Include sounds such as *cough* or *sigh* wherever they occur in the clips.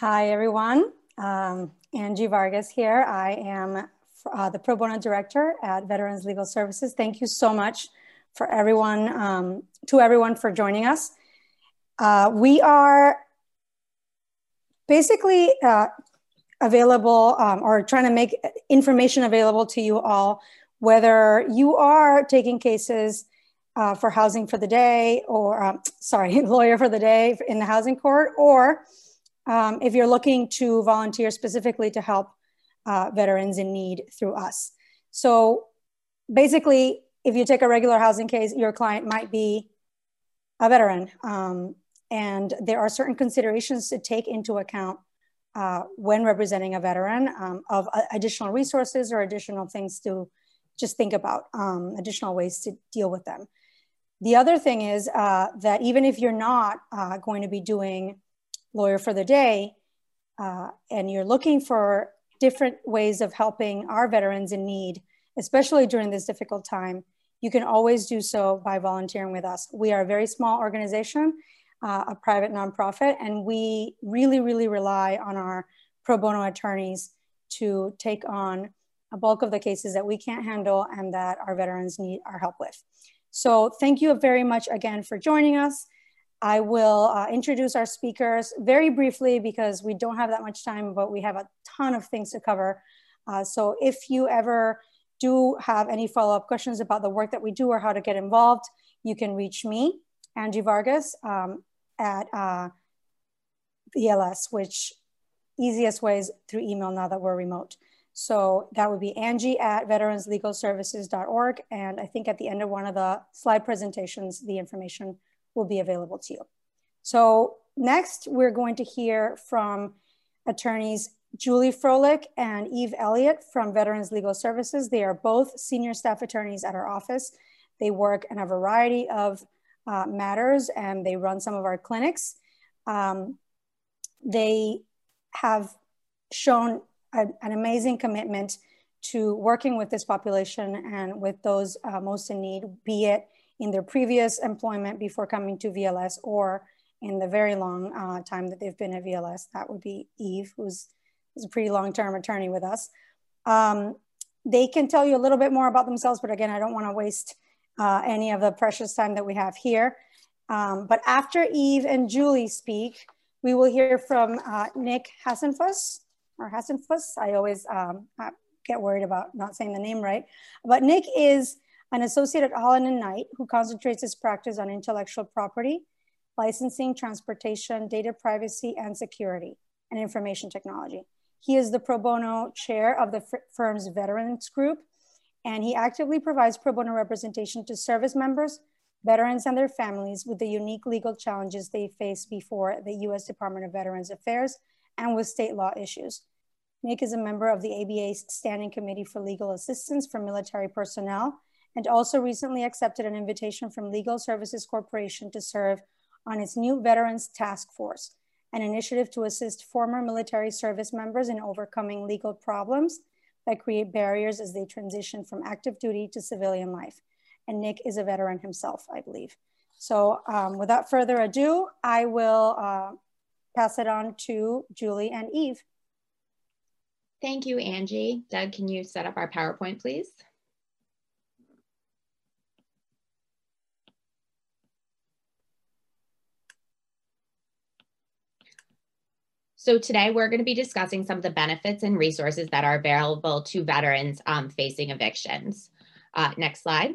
Hi, everyone. Um, Angie Vargas here. I am uh, the Pro Bono Director at Veterans Legal Services. Thank you so much for everyone, um, to everyone for joining us. Uh, we are basically uh, available um, or trying to make information available to you all, whether you are taking cases uh, for housing for the day or, um, sorry, *laughs* lawyer for the day in the housing court, or um, if you're looking to volunteer specifically to help uh, veterans in need through us. So basically, if you take a regular housing case, your client might be a veteran. Um, and there are certain considerations to take into account uh, when representing a veteran um, of uh, additional resources or additional things to just think about, um, additional ways to deal with them. The other thing is uh, that even if you're not uh, going to be doing lawyer for the day uh, and you're looking for different ways of helping our veterans in need, especially during this difficult time, you can always do so by volunteering with us. We are a very small organization, uh, a private nonprofit, and we really, really rely on our pro bono attorneys to take on a bulk of the cases that we can't handle and that our veterans need our help with. So thank you very much again for joining us. I will uh, introduce our speakers very briefly because we don't have that much time, but we have a ton of things to cover. Uh, so if you ever do have any follow-up questions about the work that we do or how to get involved, you can reach me, Angie Vargas, um, at uh, VLS, which easiest ways through email now that we're remote. So that would be Angie at veteranslegalservices.org. And I think at the end of one of the slide presentations, the information will be available to you. So next, we're going to hear from attorneys Julie Froelich and Eve Elliott from Veterans Legal Services. They are both senior staff attorneys at our office. They work in a variety of uh, matters and they run some of our clinics. Um, they have shown a, an amazing commitment to working with this population and with those uh, most in need, be it in their previous employment before coming to VLS or in the very long uh, time that they've been at VLS. That would be Eve, who's, who's a pretty long-term attorney with us. Um, they can tell you a little bit more about themselves, but again, I don't wanna waste uh, any of the precious time that we have here. Um, but after Eve and Julie speak, we will hear from uh, Nick Hassenfuss, or Hassenfuss. I always um, get worried about not saying the name right. But Nick is an associate at Holland and Knight who concentrates his practice on intellectual property, licensing, transportation, data privacy, and security, and information technology. He is the pro bono chair of the firm's veterans group, and he actively provides pro bono representation to service members, veterans, and their families with the unique legal challenges they face before the US Department of Veterans Affairs and with state law issues. Nick is a member of the ABA's Standing Committee for Legal Assistance for Military Personnel and also recently accepted an invitation from Legal Services Corporation to serve on its new Veterans Task Force, an initiative to assist former military service members in overcoming legal problems that create barriers as they transition from active duty to civilian life. And Nick is a veteran himself, I believe. So um, without further ado, I will uh, pass it on to Julie and Eve. Thank you, Angie. Doug, can you set up our PowerPoint, please? So today we're going to be discussing some of the benefits and resources that are available to veterans um, facing evictions. Uh, next slide.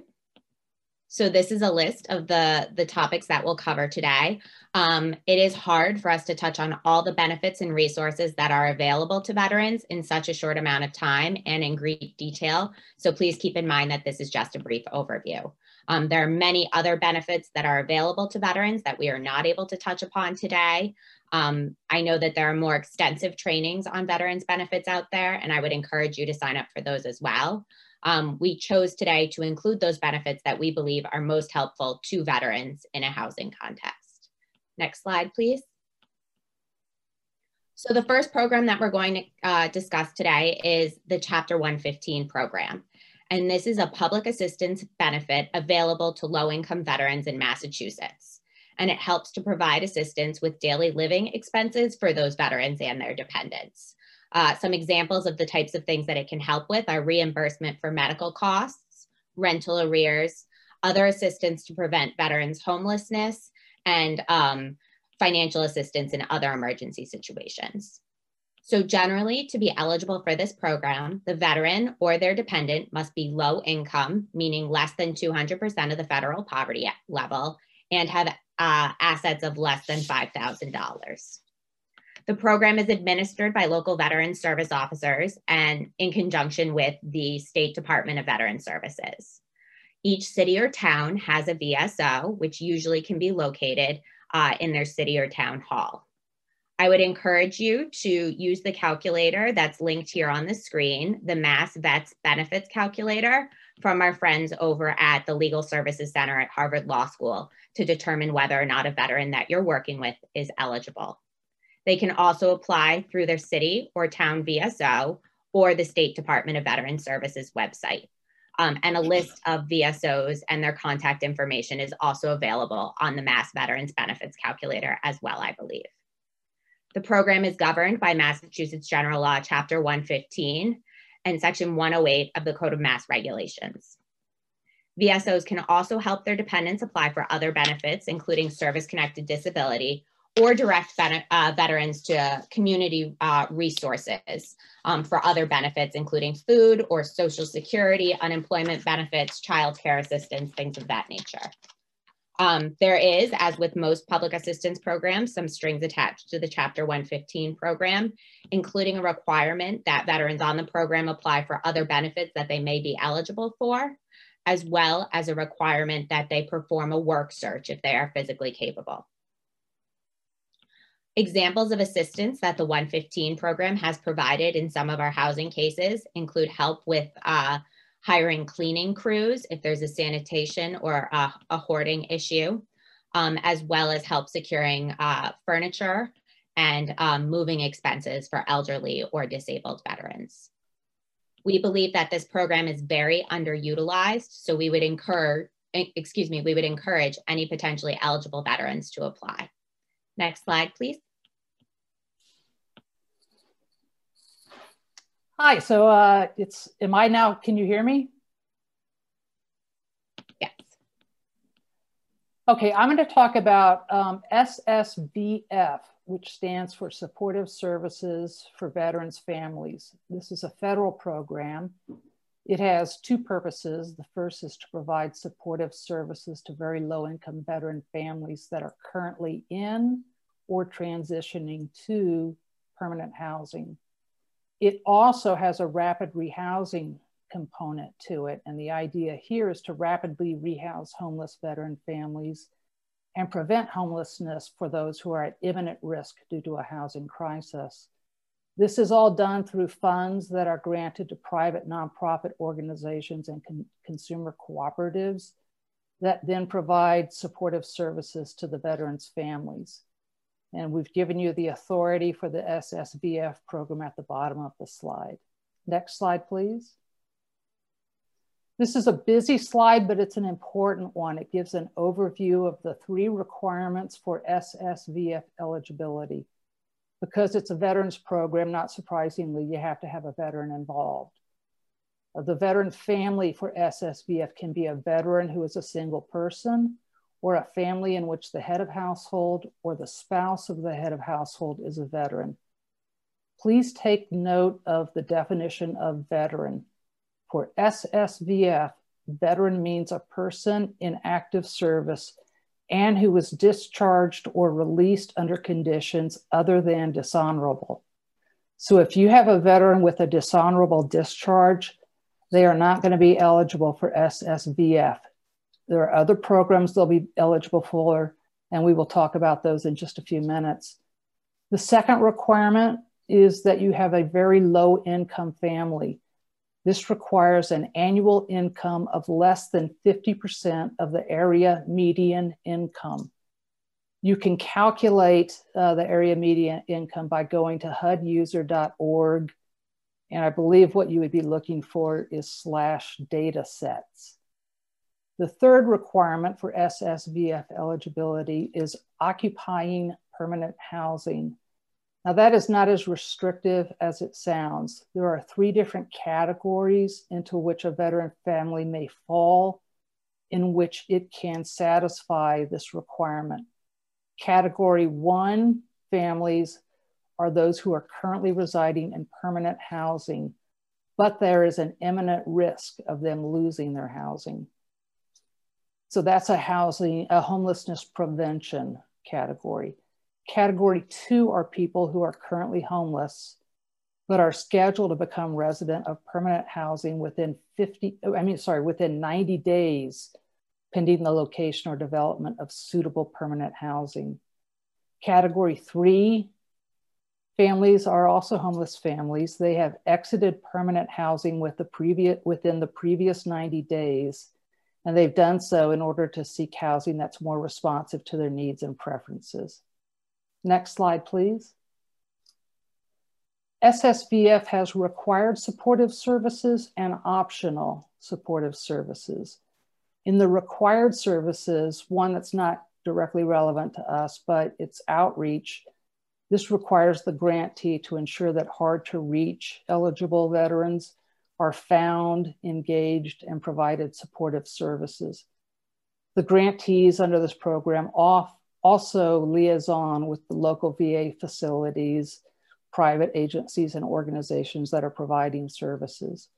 So this is a list of the, the topics that we'll cover today. Um, it is hard for us to touch on all the benefits and resources that are available to veterans in such a short amount of time and in great detail. So please keep in mind that this is just a brief overview. Um, there are many other benefits that are available to veterans that we are not able to touch upon today. Um, I know that there are more extensive trainings on veterans benefits out there, and I would encourage you to sign up for those as well. Um, we chose today to include those benefits that we believe are most helpful to veterans in a housing context. Next slide, please. So the first program that we're going to uh, discuss today is the Chapter 115 program. And this is a public assistance benefit available to low-income veterans in Massachusetts. and it helps to provide assistance with daily living expenses for those veterans and their dependents. Uh, some examples of the types of things that it can help with are reimbursement for medical costs, rental arrears, other assistance to prevent veterans homelessness, and um, financial assistance in other emergency situations. So generally, to be eligible for this program, the veteran or their dependent must be low income, meaning less than 200% of the federal poverty level, and have uh, assets of less than $5,000. The program is administered by local veteran service officers and in conjunction with the State Department of Veteran Services. Each city or town has a VSO, which usually can be located uh, in their city or town hall. I would encourage you to use the calculator that's linked here on the screen, the Mass Vets Benefits Calculator from our friends over at the Legal Services Center at Harvard Law School to determine whether or not a veteran that you're working with is eligible. They can also apply through their city or town VSO or the State Department of Veteran Services website. Um, and a list of VSOs and their contact information is also available on the Mass Veterans Benefits Calculator as well, I believe. The program is governed by Massachusetts General Law, Chapter 115 and Section 108 of the Code of Mass Regulations. VSOs can also help their dependents apply for other benefits, including service connected disability or direct uh, veterans to community uh, resources um, for other benefits, including food or social security, unemployment benefits, child care assistance, things of that nature. Um, there is, as with most public assistance programs, some strings attached to the Chapter 115 program, including a requirement that veterans on the program apply for other benefits that they may be eligible for, as well as a requirement that they perform a work search if they are physically capable. Examples of assistance that the 115 program has provided in some of our housing cases include help with uh, hiring cleaning crews if there's a sanitation or a, a hoarding issue, um, as well as help securing uh, furniture and um, moving expenses for elderly or disabled veterans. We believe that this program is very underutilized, so we would encourage, excuse me, we would encourage any potentially eligible veterans to apply. Next slide, please. Hi, so uh, it's, am I now, can you hear me? Yes. Okay, I'm going to talk about um, SSVF, which stands for Supportive Services for Veterans Families. This is a federal program. It has two purposes. The first is to provide supportive services to very low income veteran families that are currently in or transitioning to permanent housing. It also has a rapid rehousing component to it. And the idea here is to rapidly rehouse homeless veteran families and prevent homelessness for those who are at imminent risk due to a housing crisis. This is all done through funds that are granted to private nonprofit organizations and con consumer cooperatives that then provide supportive services to the veterans' families. And we've given you the authority for the SSVF program at the bottom of the slide. Next slide, please. This is a busy slide, but it's an important one. It gives an overview of the three requirements for SSVF eligibility. Because it's a veterans program, not surprisingly, you have to have a veteran involved. The veteran family for SSVF can be a veteran who is a single person, or a family in which the head of household or the spouse of the head of household is a veteran. Please take note of the definition of veteran. For SSVF, veteran means a person in active service and who was discharged or released under conditions other than dishonorable. So if you have a veteran with a dishonorable discharge, they are not going to be eligible for SSVF. There are other programs they'll be eligible for, and we will talk about those in just a few minutes. The second requirement is that you have a very low income family. This requires an annual income of less than 50% of the area median income. You can calculate uh, the area median income by going to huduser.org. And I believe what you would be looking for is slash data sets. The third requirement for SSVF eligibility is occupying permanent housing. Now, that is not as restrictive as it sounds. There are three different categories into which a veteran family may fall, in which it can satisfy this requirement. Category one families are those who are currently residing in permanent housing, but there is an imminent risk of them losing their housing. So that's a housing, a homelessness prevention category. Category two are people who are currently homeless, but are scheduled to become resident of permanent housing within 50, I mean, sorry, within 90 days, pending the location or development of suitable permanent housing. Category three, families are also homeless families. They have exited permanent housing with the previous, within the previous 90 days, and they've done so in order to seek housing that's more responsive to their needs and preferences. Next slide, please. SSVF has required supportive services and optional supportive services. In the required services, one that's not directly relevant to us, but it's outreach. This requires the grantee to ensure that hard to reach eligible veterans are found, engaged, and provided supportive services. The grantees under this program also liaison with the local VA facilities, private agencies, and organizations that are providing services.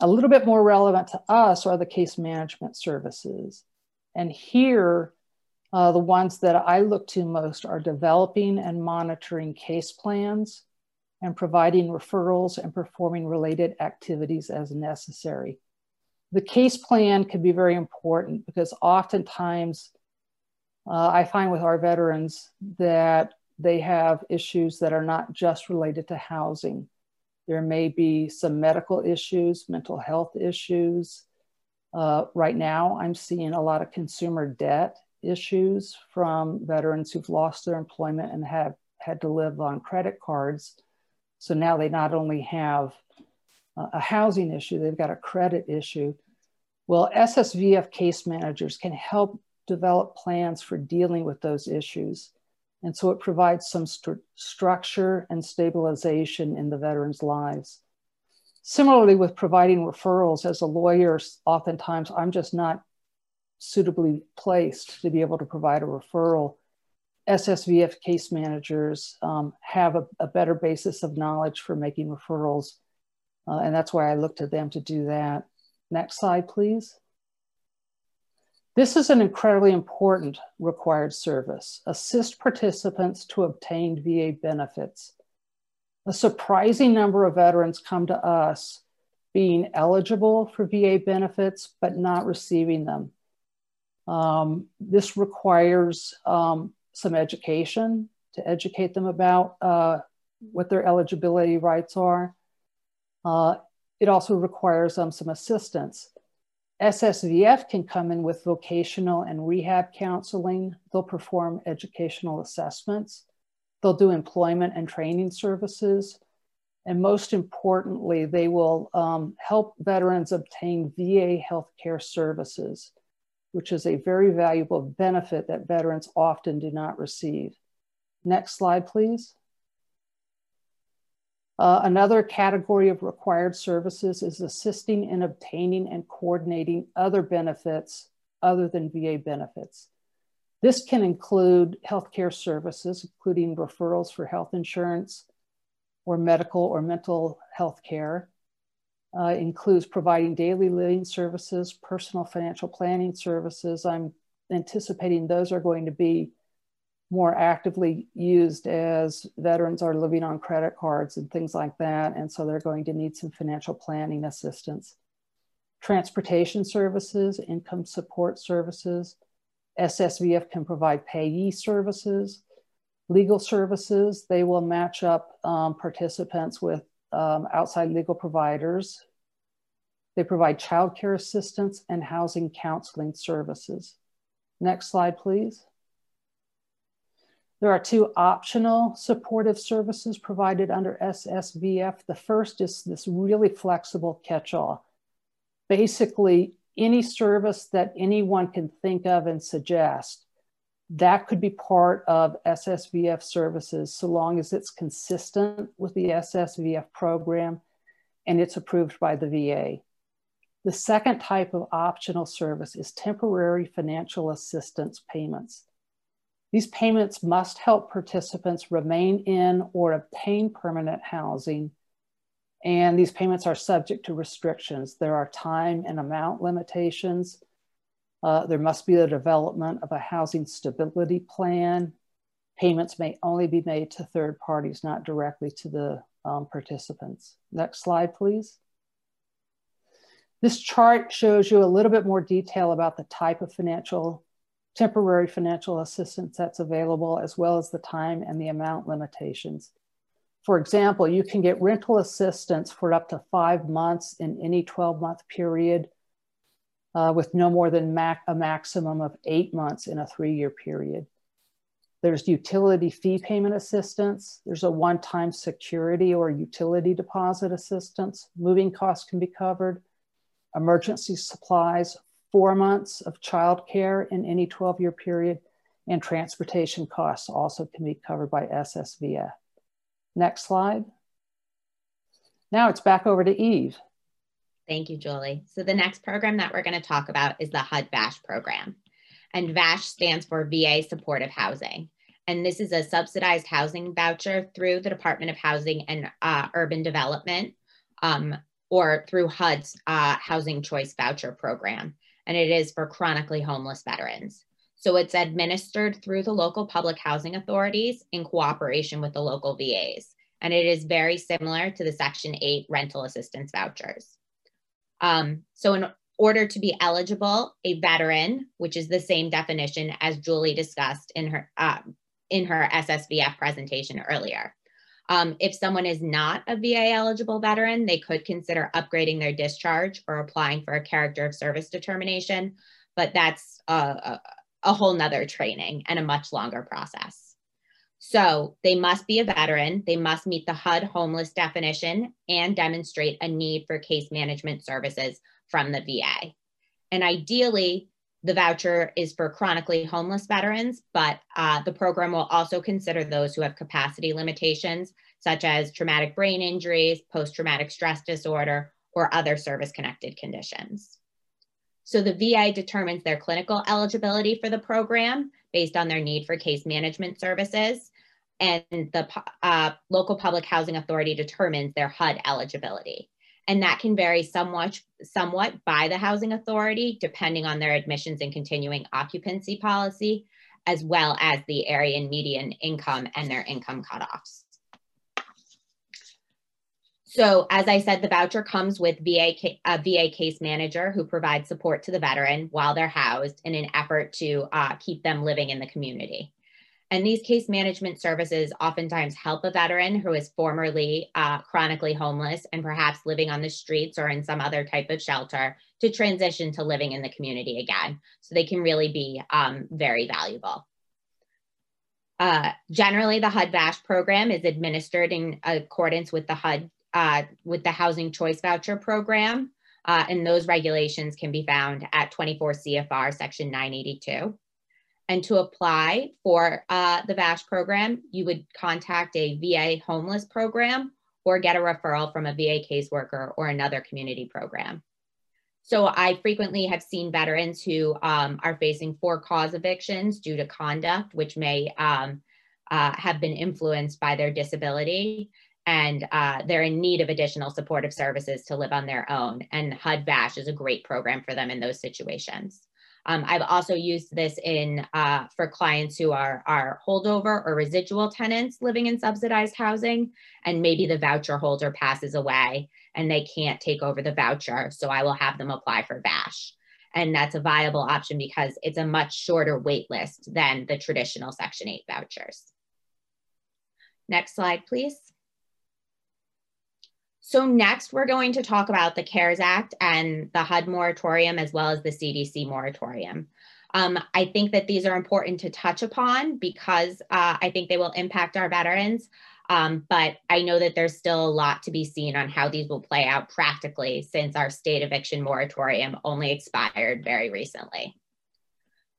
A little bit more relevant to us are the case management services. And here, uh, the ones that I look to most are developing and monitoring case plans and providing referrals and performing related activities as necessary. The case plan can be very important because oftentimes uh, I find with our veterans that they have issues that are not just related to housing. There may be some medical issues, mental health issues. Uh, right now, I'm seeing a lot of consumer debt issues from veterans who've lost their employment and have had to live on credit cards. So now they not only have a housing issue, they've got a credit issue. Well, SSVF case managers can help develop plans for dealing with those issues. And so it provides some st structure and stabilization in the veterans' lives. Similarly, with providing referrals, as a lawyer, oftentimes I'm just not suitably placed to be able to provide a referral. SSVF case managers um, have a, a, better basis of knowledge for making referrals. Uh, and that's why I look to them to do that. Next slide, please. This is an incredibly important required service. Assist participants to obtain VA benefits. A surprising number of veterans come to us being eligible for VA benefits, but not receiving them. Um, this requires um, some education to educate them about uh, what their eligibility rights are. Uh, it also requires um, some assistance. SSVF can come in with vocational and rehab counseling. They'll perform educational assessments. They'll do employment and training services. And most importantly, they will um, help veterans obtain VA healthcare services, which is a very valuable benefit that veterans often do not receive. Next slide, please. Uh, another category of required services is assisting in obtaining and coordinating other benefits other than VA benefits. This can include healthcare services, including referrals for health insurance or medical or mental health care. Uh, includes providing daily living services, personal financial planning services. I'm anticipating those are going to be more actively used as veterans are living on credit cards and things like that. And so they're going to need some financial planning assistance. Transportation services, income support services. SSVF can provide payee services, legal services. They will match up um, participants with um, outside legal providers. They provide childcare assistance and housing counseling services. Next slide, please. There are two optional supportive services provided under SSVF. The first is this really flexible catch-all. Basically, any service that anyone can think of and suggest, that could be part of SSVF services so long as it's consistent with the SSVF program and it's approved by the VA. The second type of optional service is temporary financial assistance payments. These payments must help participants remain in or obtain permanent housing and these payments are subject to restrictions. There are time and amount limitations. Uh, there must be the development of a housing stability plan. Payments may only be made to third parties, not directly to the um, participants. Next slide, please. This chart shows you a little bit more detail about the type of financial, temporary financial assistance that's available, as well as the time and the amount limitations. For example, you can get rental assistance for up to five months in any 12 month period uh, with no more than mac a maximum of eight months in a three year period. There's utility fee payment assistance. There's a one time security or utility deposit assistance. Moving costs can be covered. Emergency supplies, four months of childcare in any 12 year period, and transportation costs also can be covered by SSVF. Next slide. Now it's back over to Eve. Thank you, Julie. So the next program that we're going to talk about is the HUD VASH program. And VASH stands for VA Supportive Housing. And this is a subsidized housing voucher through the Department of Housing and uh, Urban Development um, or through HUD's uh, Housing Choice Voucher Program. And it is for chronically homeless veterans. So it's administered through the local public housing authorities in cooperation with the local VAs. And it is very similar to the Section 8 rental assistance vouchers. Um, so, in order to be eligible, a veteran, which is the same definition as Julie discussed in her, uh, in her SSVF presentation earlier. Um, if someone is not a VA eligible veteran, they could consider upgrading their discharge or applying for a character of service determination, but that's a, a whole nother training and a much longer process. So they must be a veteran, they must meet the HUD homeless definition and demonstrate a need for case management services from the VA. And ideally, the voucher is for chronically homeless veterans, but uh, the program will also consider those who have capacity limitations, such as traumatic brain injuries, post traumatic stress disorder, or other service connected conditions. So the VA determines their clinical eligibility for the program based on their need for case management services. And the uh, local public housing authority determines their HUD eligibility. And that can vary somewhat, somewhat by the housing authority, depending on their admissions and continuing occupancy policy, as well as the area and median income and their income cutoffs. So, as I said, the voucher comes with VA, a VA case manager who provides support to the veteran while they're housed in an effort to uh, keep them living in the community. And these case management services oftentimes help a veteran who is formerly uh, chronically homeless and perhaps living on the streets or in some other type of shelter to transition to living in the community again. So they can really be um, very valuable. Uh, generally, the HUD VASH program is administered in accordance with the HUD uh, with the Housing Choice Voucher Program. Uh, and those regulations can be found at 24 CFR Section 982. And to apply for uh, the VASH program, you would contact a VA homeless program or get a referral from a VA caseworker or another community program. So I frequently have seen veterans who um, are facing for cause evictions due to conduct, which may um, uh, have been influenced by their disability and uh, they're in need of additional supportive services to live on their own. And HUD VASH is a great program for them in those situations. Um, I've also used this in uh, for clients who are, are holdover or residual tenants living in subsidized housing, and maybe the voucher holder passes away and they can't take over the voucher. So I will have them apply for VASH. And that's a viable option because it's a much shorter wait list than the traditional Section 8 vouchers. Next slide, please. So next, we're going to talk about the CARES Act and the HUD moratorium, as well as the CDC moratorium. Um, I think that these are important to touch upon because uh, I think they will impact our veterans. Um, but I know that there's still a lot to be seen on how these will play out practically since our state eviction moratorium only expired very recently.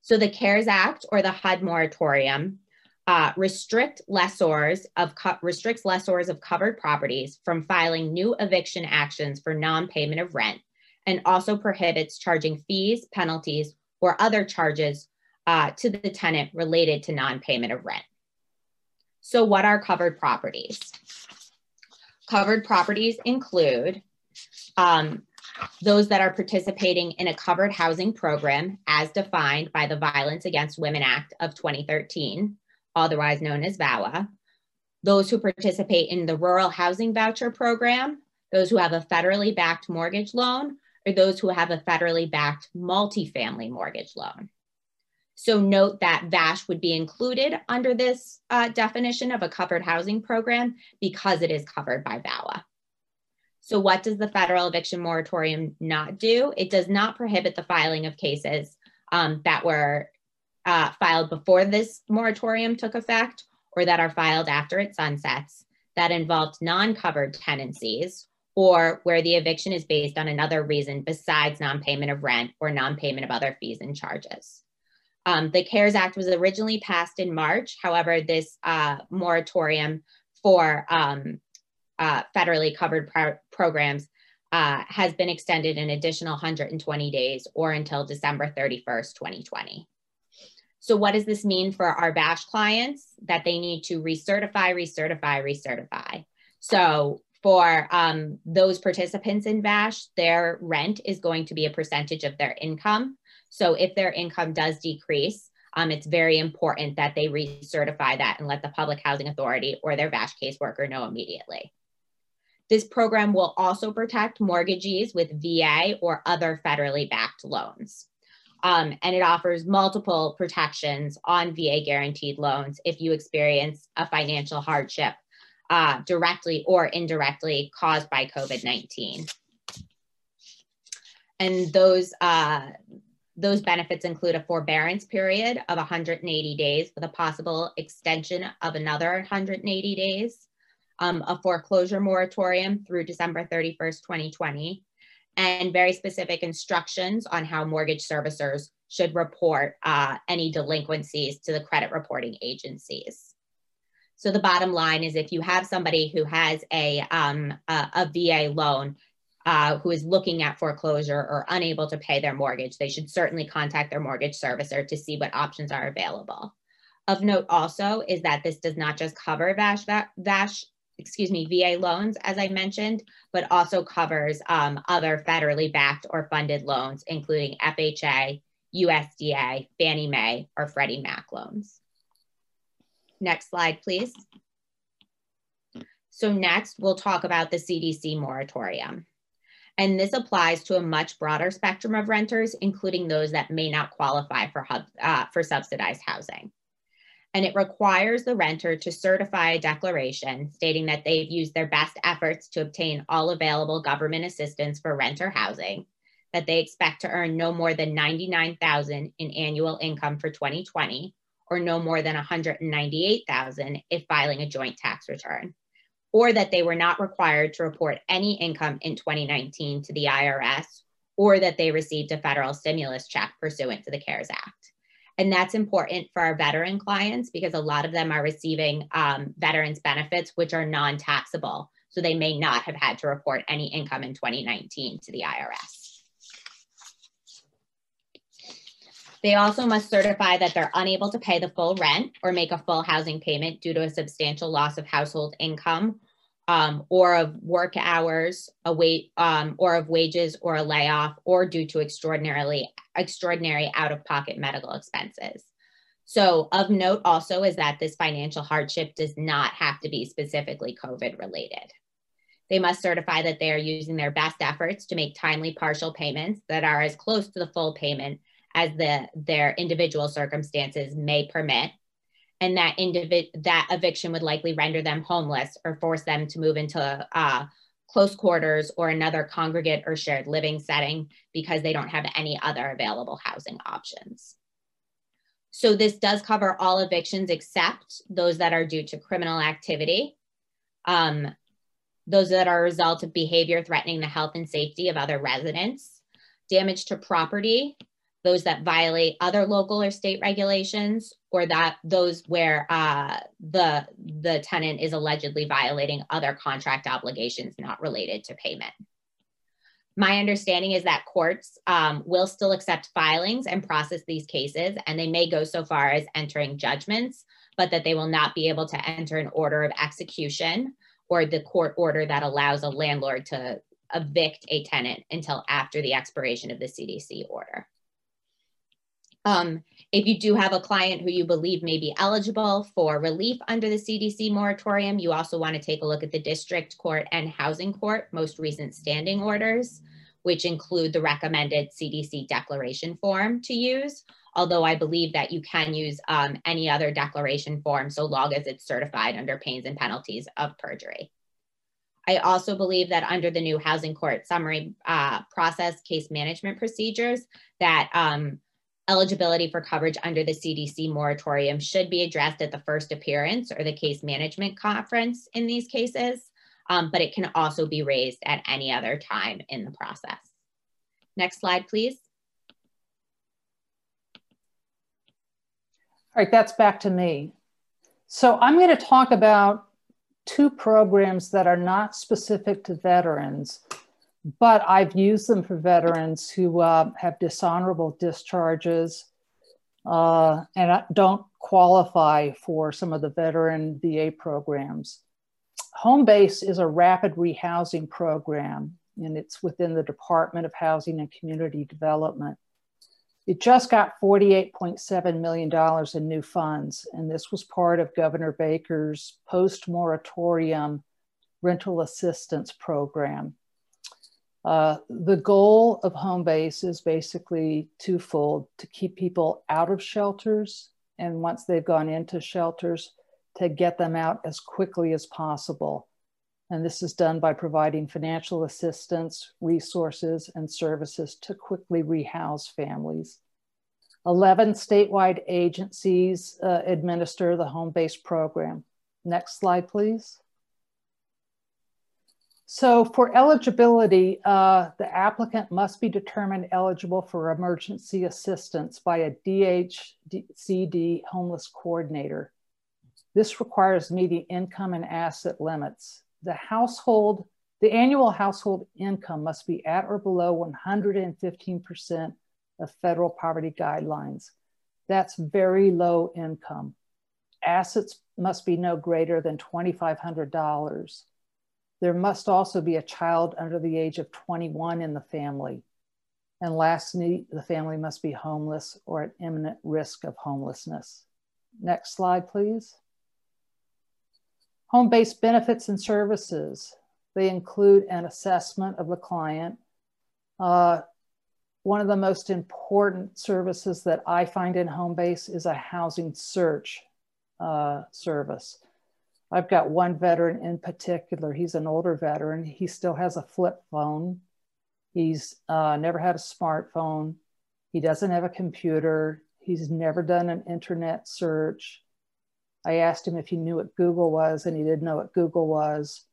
So the CARES Act or the HUD moratorium uh, restrict lessors of restricts lessors of covered properties from filing new eviction actions for non-payment of rent and also prohibits charging fees, penalties, or other charges uh, to the tenant related to non-payment of rent. So what are covered properties? Covered properties include um, those that are participating in a covered housing program as defined by the Violence Against Women Act of 2013, otherwise known as VAWA, those who participate in the Rural Housing Voucher Program, those who have a federally backed mortgage loan, or those who have a federally backed multifamily mortgage loan. So note that VASH would be included under this uh, definition of a covered housing program because it is covered by VAWA. So what does the federal eviction moratorium not do? It does not prohibit the filing of cases um, that were uh, filed before this moratorium took effect or that are filed after it sunsets that involved non-covered tenancies or where the eviction is based on another reason besides non-payment of rent or non-payment of other fees and charges. Um, the CARES Act was originally passed in March. However, this uh, moratorium for um, uh, federally covered pro programs uh, has been extended an additional 120 days or until December 31st, 2020. So what does this mean for our VASH clients? That they need to recertify, recertify, recertify. So for um, those participants in VASH, their rent is going to be a percentage of their income. So if their income does decrease, um, it's very important that they recertify that and let the Public Housing Authority or their VASH caseworker know immediately. This program will also protect mortgagees with VA or other federally backed loans. Um, and it offers multiple protections on VA guaranteed loans if you experience a financial hardship uh, directly or indirectly caused by COVID 19. And those, uh, those benefits include a forbearance period of 180 days with a possible extension of another 180 days, um, a foreclosure moratorium through December 31st, 2020, and very specific instructions on how mortgage servicers should report uh, any delinquencies to the credit reporting agencies. So the bottom line is if you have somebody who has a, um, a, a VA loan, uh, who is looking at foreclosure or unable to pay their mortgage, they should certainly contact their mortgage servicer to see what options are available. Of note also is that this does not just cover VASH, VASH excuse me, VA loans, as I mentioned, but also covers um, other federally backed or funded loans, including FHA, USDA, Fannie Mae, or Freddie Mac loans. Next slide, please. So next, we'll talk about the CDC moratorium. And this applies to a much broader spectrum of renters, including those that may not qualify for, hub, uh, for subsidized housing. And it requires the renter to certify a declaration stating that they've used their best efforts to obtain all available government assistance for renter housing, that they expect to earn no more than 99,000 in annual income for 2020, or no more than 198,000 if filing a joint tax return or that they were not required to report any income in 2019 to the IRS, or that they received a federal stimulus check pursuant to the CARES Act. And that's important for our veteran clients because a lot of them are receiving um, veterans benefits, which are non taxable. So they may not have had to report any income in 2019 to the IRS. They also must certify that they're unable to pay the full rent or make a full housing payment due to a substantial loss of household income um, or of work hours, a wait, um, or of wages or a layoff, or due to extraordinarily extraordinary out-of-pocket medical expenses. So of note also is that this financial hardship does not have to be specifically COVID related. They must certify that they are using their best efforts to make timely partial payments that are as close to the full payment as the, their individual circumstances may permit and that individ- that eviction would likely render them homeless or force them to move into uh, close quarters or another congregate or shared living setting because they don't have any other available housing options. So this does cover all evictions except those that are due to criminal activity, um, those that are a result of behavior threatening the health and safety of other residents, damage to property, those that violate other local or state regulations, or that those where uh, the the tenant is allegedly violating other contract obligations not related to payment. My understanding is that courts um, will still accept filings and process these cases, and they may go so far as entering judgments, but that they will not be able to enter an order of execution or the court order that allows a landlord to evict a tenant until after the expiration of the CDC order. Um, if you do have a client who you believe may be eligible for relief under the CDC moratorium, you also want to take a look at the district court and housing court most recent standing orders, which include the recommended CDC declaration form to use. Although I believe that you can use um, any other declaration form so long as it's certified under pains and penalties of perjury. I also believe that under the new housing court summary uh, process case management procedures that um, eligibility for coverage under the CDC moratorium should be addressed at the first appearance or the case management conference in these cases, um, but it can also be raised at any other time in the process. Next slide, please. All right, that's back to me. So I'm going to talk about two programs that are not specific to veterans, but I've used them for veterans who uh, have dishonorable discharges uh, and don't qualify for some of the veteran VA programs. Home Base is a rapid rehousing program, and it's within the Department of Housing and Community Development. It just got $48.7 million in new funds, and this was part of Governor Baker's post moratorium rental assistance program. Uh, the goal of home base is basically twofold to keep people out of shelters and once they've gone into shelters to get them out as quickly as possible. And this is done by providing financial assistance resources and services to quickly rehouse families. 11 statewide agencies uh, administer the home base program. Next slide please so for eligibility, uh, the applicant must be determined eligible for emergency assistance by a DHCD homeless coordinator. This requires meeting income and asset limits. The household, the annual household income must be at or below 115% of federal poverty guidelines. That's very low income. Assets must be no greater than $2,500 there must also be a child under the age of 21 in the family. And lastly, the family must be homeless or at imminent risk of homelessness. Next slide, please. Home Base benefits and services. They include an assessment of the client. Uh, one of the most important services that I find in home base is a housing search uh, service. I've got one veteran in particular. He's an older veteran. He still has a flip phone. He's uh, never had a smartphone. He doesn't have a computer. He's never done an internet search. I asked him if he knew what Google was, and he didn't know what Google was.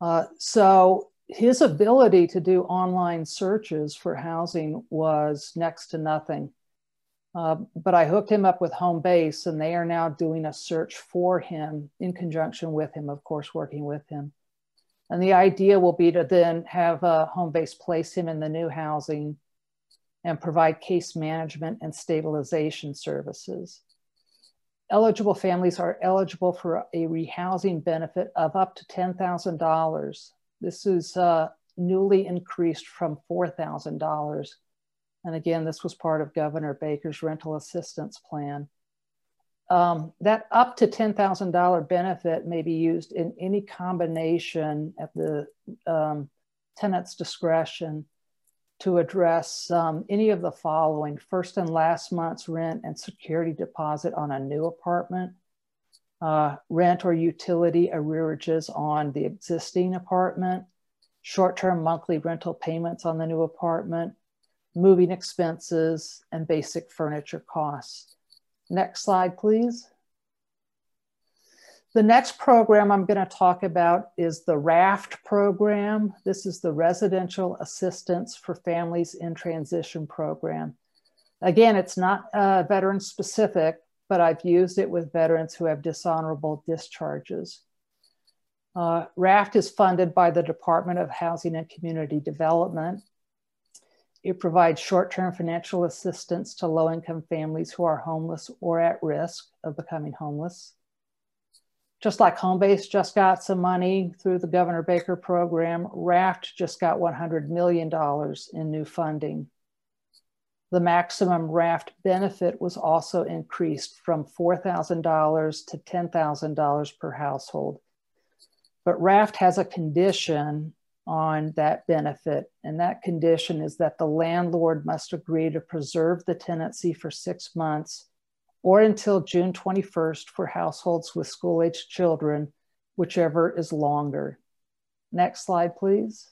Uh, so his ability to do online searches for housing was next to nothing. Uh, but I hooked him up with Home Base, and they are now doing a search for him in conjunction with him, of course, working with him. And the idea will be to then have uh, Home Base place him in the new housing and provide case management and stabilization services. Eligible families are eligible for a rehousing benefit of up to $10,000. This is uh, newly increased from $4,000 and again, this was part of Governor Baker's rental assistance plan. Um, that up to $10,000 benefit may be used in any combination at the um, tenant's discretion to address um, any of the following. First and last month's rent and security deposit on a new apartment, uh, rent or utility arrearages on the existing apartment, short term monthly rental payments on the new apartment, moving expenses, and basic furniture costs. Next slide, please. The next program I'm going to talk about is the RAFT program. This is the Residential Assistance for Families in Transition program. Again, it's not uh, veteran specific, but I've used it with veterans who have dishonorable discharges. Uh, RAFT is funded by the Department of Housing and Community Development. It provides short-term financial assistance to low-income families who are homeless or at risk of becoming homeless. Just like Home Base just got some money through the Governor Baker program, RAFT just got $100 million in new funding. The maximum RAFT benefit was also increased from $4,000 to $10,000 per household. But RAFT has a condition on that benefit, and that condition is that the landlord must agree to preserve the tenancy for six months or until June 21st for households with school aged children, whichever is longer. Next slide, please.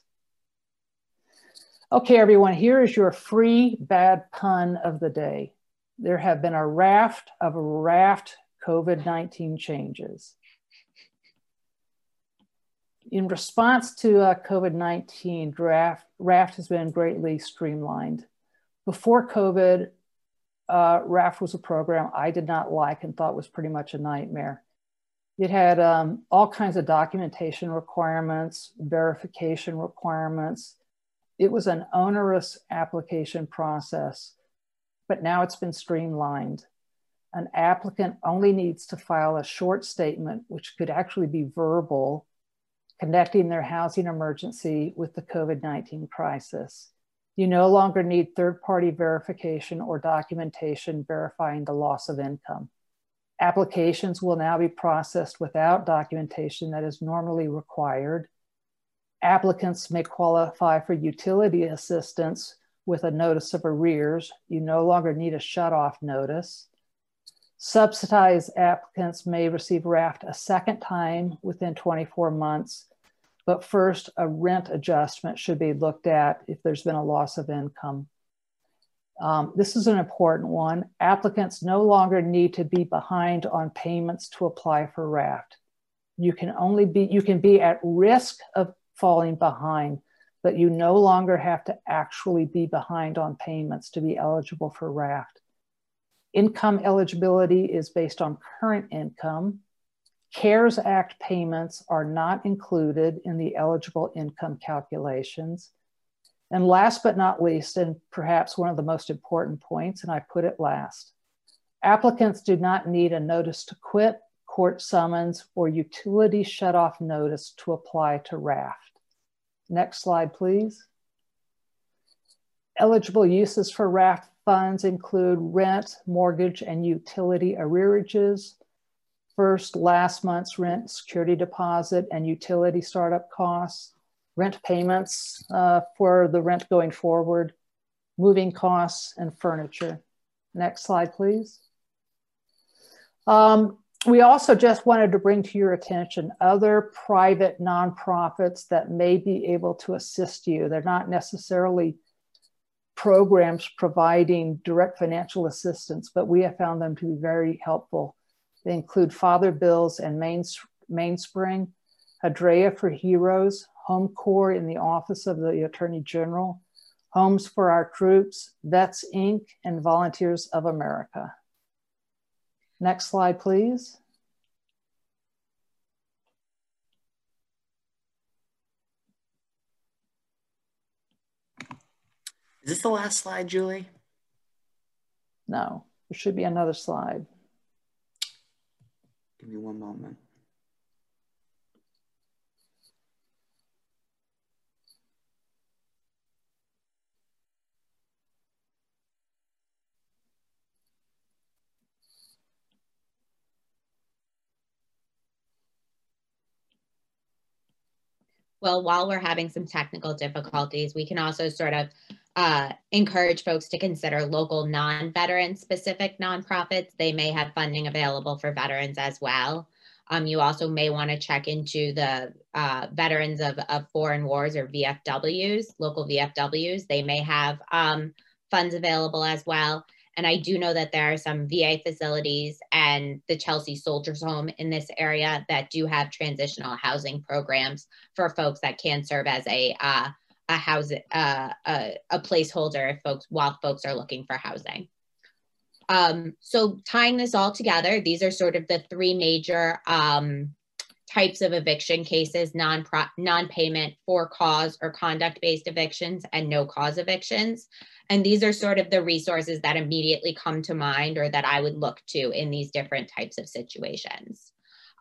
Okay, everyone, here is your free bad pun of the day. There have been a raft of raft COVID 19 changes. In response to uh, COVID 19, RAFT has been greatly streamlined. Before COVID, uh, RAFT was a program I did not like and thought was pretty much a nightmare. It had um, all kinds of documentation requirements, verification requirements. It was an onerous application process, but now it's been streamlined. An applicant only needs to file a short statement, which could actually be verbal, connecting their housing emergency with the COVID 19 crisis. You no longer need third party verification or documentation verifying the loss of income. Applications will now be processed without documentation that is normally required. Applicants may qualify for utility assistance with a notice of arrears. You no longer need a shutoff notice. Subsidized applicants may receive RAFT a second time within 24 months but first, a rent adjustment should be looked at if there's been a loss of income. Um, this is an important one. Applicants no longer need to be behind on payments to apply for RAFT. You can only be, you can be at risk of falling behind, but you no longer have to actually be behind on payments to be eligible for RAFT. Income eligibility is based on current income. CARES Act payments are not included in the eligible income calculations. And last but not least, and perhaps one of the most important points, and I put it last, applicants do not need a notice to quit, court summons, or utility shutoff notice to apply to RAFT. Next slide, please. Eligible uses for RAFT funds include rent, mortgage, and utility arrearages, First, last month's rent, security deposit, and utility startup costs, rent payments uh, for the rent going forward, moving costs, and furniture. Next slide, please. Um, we also just wanted to bring to your attention other private nonprofits that may be able to assist you. They're not necessarily programs providing direct financial assistance, but we have found them to be very helpful. They include Father Bills and Main, Mainspring, Hadrea for Heroes, Home Corps in the Office of the Attorney General, Homes for Our Troops, Vets Inc., and Volunteers of America. Next slide, please. Is this the last slide, Julie? No, there should be another slide. Give me one moment. Well, while we're having some technical difficulties, we can also sort of uh, encourage folks to consider local non-veteran specific nonprofits. They may have funding available for veterans as well. Um, you also may want to check into the uh, Veterans of, of Foreign Wars or VFWs, local VFWs. They may have um, funds available as well. And I do know that there are some VA facilities and the Chelsea Soldiers Home in this area that do have transitional housing programs for folks that can serve as a uh, a house uh, a, a placeholder if folks while folks are looking for housing. Um, so tying this all together, these are sort of the three major um, types of eviction cases, non non-payment for cause or conduct-based evictions and no cause evictions. And these are sort of the resources that immediately come to mind or that I would look to in these different types of situations.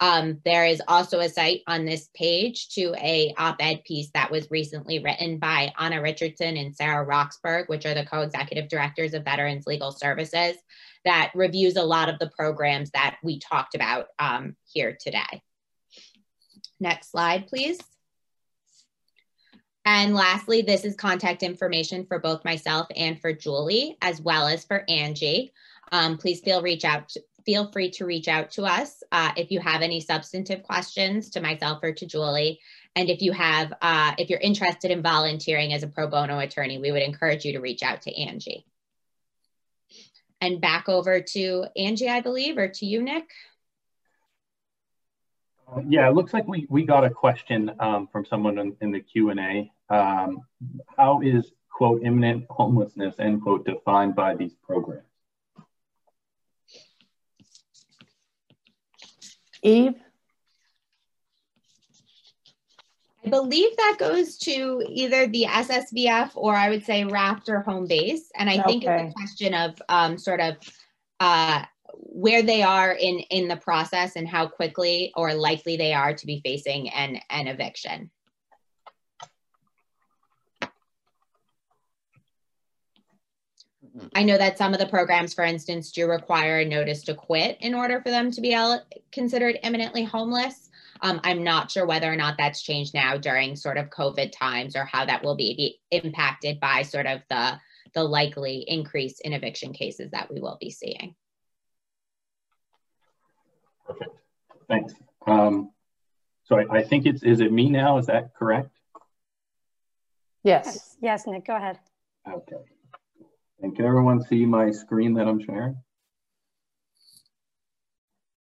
Um, there is also a site on this page to a op-ed piece that was recently written by Anna Richardson and Sarah Roxburgh, which are the co-executive directors of Veterans Legal Services, that reviews a lot of the programs that we talked about um, here today. Next slide, please. And lastly, this is contact information for both myself and for Julie, as well as for Angie. Um, please feel reach out. To, feel free to reach out to us uh, if you have any substantive questions to myself or to Julie. And if you have, uh, if you're interested in volunteering as a pro bono attorney, we would encourage you to reach out to Angie. And back over to Angie, I believe, or to you, Nick. Uh, yeah, it looks like we, we got a question um, from someone in, in the Q&A. Um, how is, quote, imminent homelessness, end quote, defined by these programs? Eve? I believe that goes to either the SSVF or I would say RAFT or home base. And I think it's a question of um, sort of uh, where they are in in the process and how quickly or likely they are to be facing an an eviction. I know that some of the programs, for instance, do require a notice to quit in order for them to be considered imminently homeless. Um, I'm not sure whether or not that's changed now during sort of COVID times or how that will be, be impacted by sort of the, the likely increase in eviction cases that we will be seeing. Perfect. Thanks. Um, so I, I, think it's, is it me now? Is that correct? Yes. Yes, Nick, go ahead. Okay. And can everyone see my screen that I'm sharing?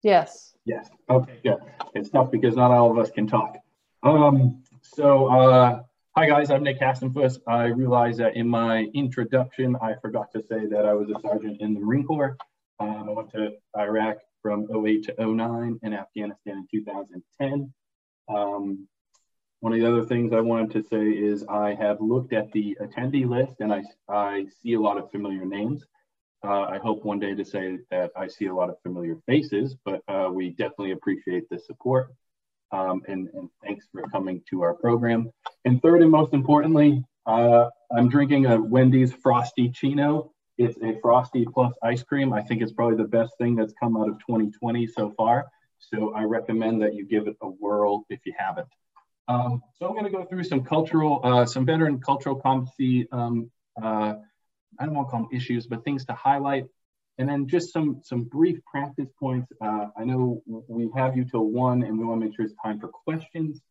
Yes. Yes. Okay, good. It's tough because not all of us can talk. Um, so, uh, hi guys, I'm Nick Hasenfuss. I realize that in my introduction, I forgot to say that I was a sergeant in the Marine Corps. Um, I went to Iraq from 08 to 09 and Afghanistan in 2010. Um, one of the other things I wanted to say is I have looked at the attendee list and I, I see a lot of familiar names. Uh, I hope one day to say that I see a lot of familiar faces, but uh, we definitely appreciate the support. Um, and, and, thanks for coming to our program. And third and most importantly, uh, I'm drinking a Wendy's Frosty-ccino it's a Frosty plus ice cream. I think it's probably the best thing that's come out of 2020 so far. So I recommend that you give it a whirl if you haven't. Um, so I'm going to go through some cultural, uh, some veteran cultural competency, um, uh, I don't want to call them issues, but things to highlight. And then just some, some brief practice points. Uh, I know we have you till one and we want to make sure it's time for questions.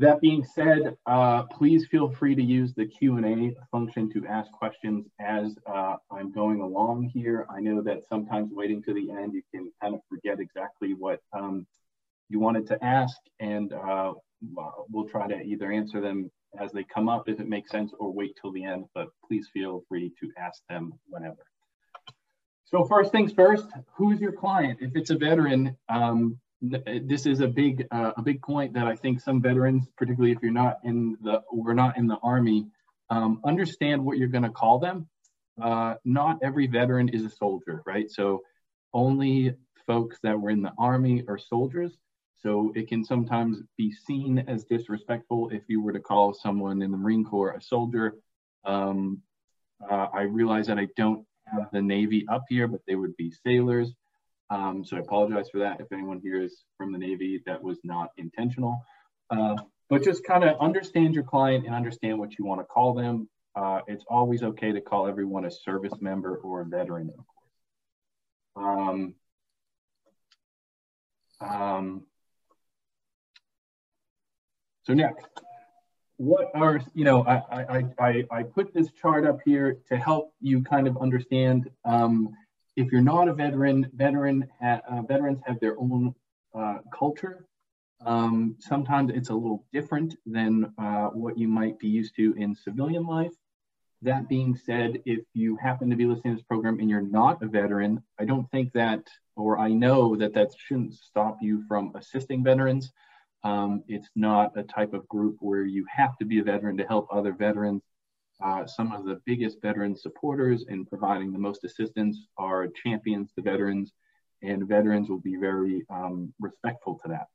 That being said, uh, please feel free to use the Q&A function to ask questions as uh, I'm going along here. I know that sometimes waiting to the end, you can kind of forget exactly what um, you wanted to ask and uh, we'll try to either answer them as they come up if it makes sense or wait till the end, but please feel free to ask them whenever. So first things first, who's your client? If it's a veteran, um, this is a big uh, a big point that I think some veterans, particularly if you're not in the we're not in the army, um, understand what you're going to call them. Uh, not every veteran is a soldier, right? So only folks that were in the army are soldiers. So it can sometimes be seen as disrespectful if you were to call someone in the Marine Corps a soldier. Um, uh, I realize that I don't have the Navy up here, but they would be sailors. Um, so I apologize for that. If anyone here is from the Navy, that was not intentional. Uh, but just kind of understand your client and understand what you want to call them. Uh, it's always okay to call everyone a service member or a veteran, of course. Um, um, so next, what are, you know, I, I, I, I put this chart up here to help you kind of understand um, if you're not a veteran, veteran ha uh, veterans have their own uh, culture. Um, sometimes it's a little different than uh, what you might be used to in civilian life. That being said, if you happen to be listening to this program and you're not a veteran, I don't think that, or I know that that shouldn't stop you from assisting veterans. Um, it's not a type of group where you have to be a veteran to help other veterans. Uh, some of the biggest veteran supporters in providing the most assistance are champions to veterans, and veterans will be very um, respectful to that.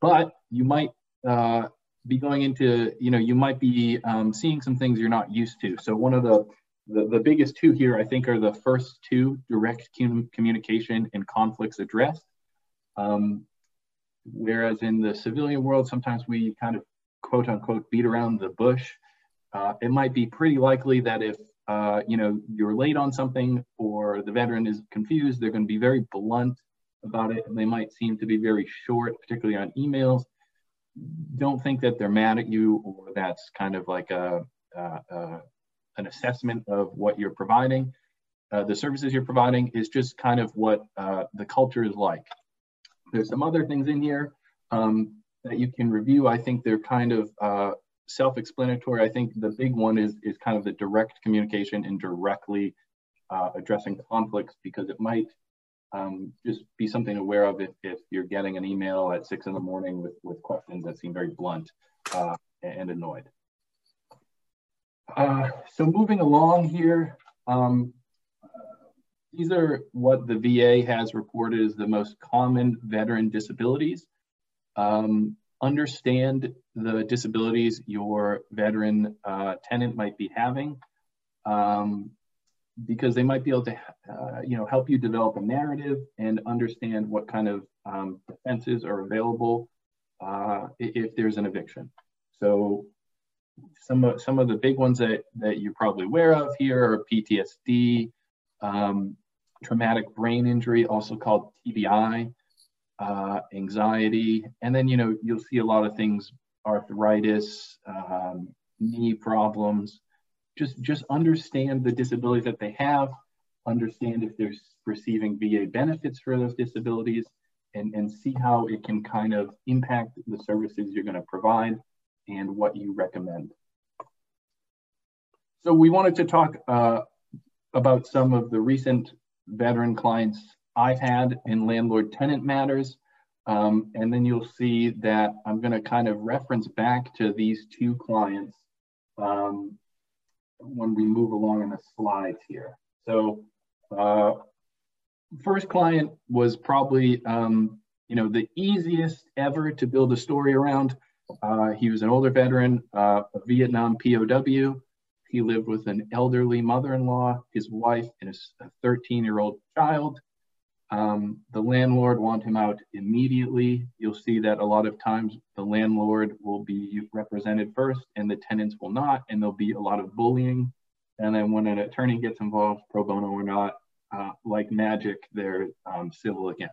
But you might uh, be going into, you know, you might be um, seeing some things you're not used to. So one of the, the, the biggest two here, I think, are the first two, direct communication and conflicts addressed. Um, whereas in the civilian world, sometimes we kind of quote unquote beat around the bush uh, it might be pretty likely that if uh, you know you're late on something or the veteran is confused, they're going to be very blunt about it. They might seem to be very short, particularly on emails. Don't think that they're mad at you or that's kind of like a, an assessment of what you're providing. Uh, the services you're providing is just kind of what uh, the culture is like. There's some other things in here um, that you can review. I think they're kind of uh, self-explanatory. I think the big one is, is kind of the direct communication and directly uh, addressing conflicts because it might um, just be something aware of if, if you're getting an email at six in the morning with, with questions that seem very blunt uh, and annoyed. Uh, so moving along here, um, these are what the VA has reported as the most common veteran disabilities. Um, understand the disabilities your veteran uh, tenant might be having um, because they might be able to uh, you know help you develop a narrative and understand what kind of um, defenses are available uh, if there's an eviction. So some of some of the big ones that that you're probably aware of here are PTSD um, traumatic brain injury also called TBI uh, anxiety, and then you know you'll see a lot of things: arthritis, um, knee problems. Just just understand the disabilities that they have, understand if they're receiving VA benefits for those disabilities, and and see how it can kind of impact the services you're going to provide and what you recommend. So we wanted to talk uh, about some of the recent veteran clients I've had in landlord tenant matters. Um, and then you'll see that I'm going to kind of reference back to these two clients um, when we move along in the slides here. So uh, first client was probably, um, you know, the easiest ever to build a story around. Uh, he was an older veteran, uh, a Vietnam POW. He lived with an elderly mother-in-law, his wife, and a 13-year-old child. Um, the landlord want him out immediately. You'll see that a lot of times the landlord will be represented first and the tenants will not, and there'll be a lot of bullying. And then when an attorney gets involved, pro bono or not, uh, like magic, they're um, civil again.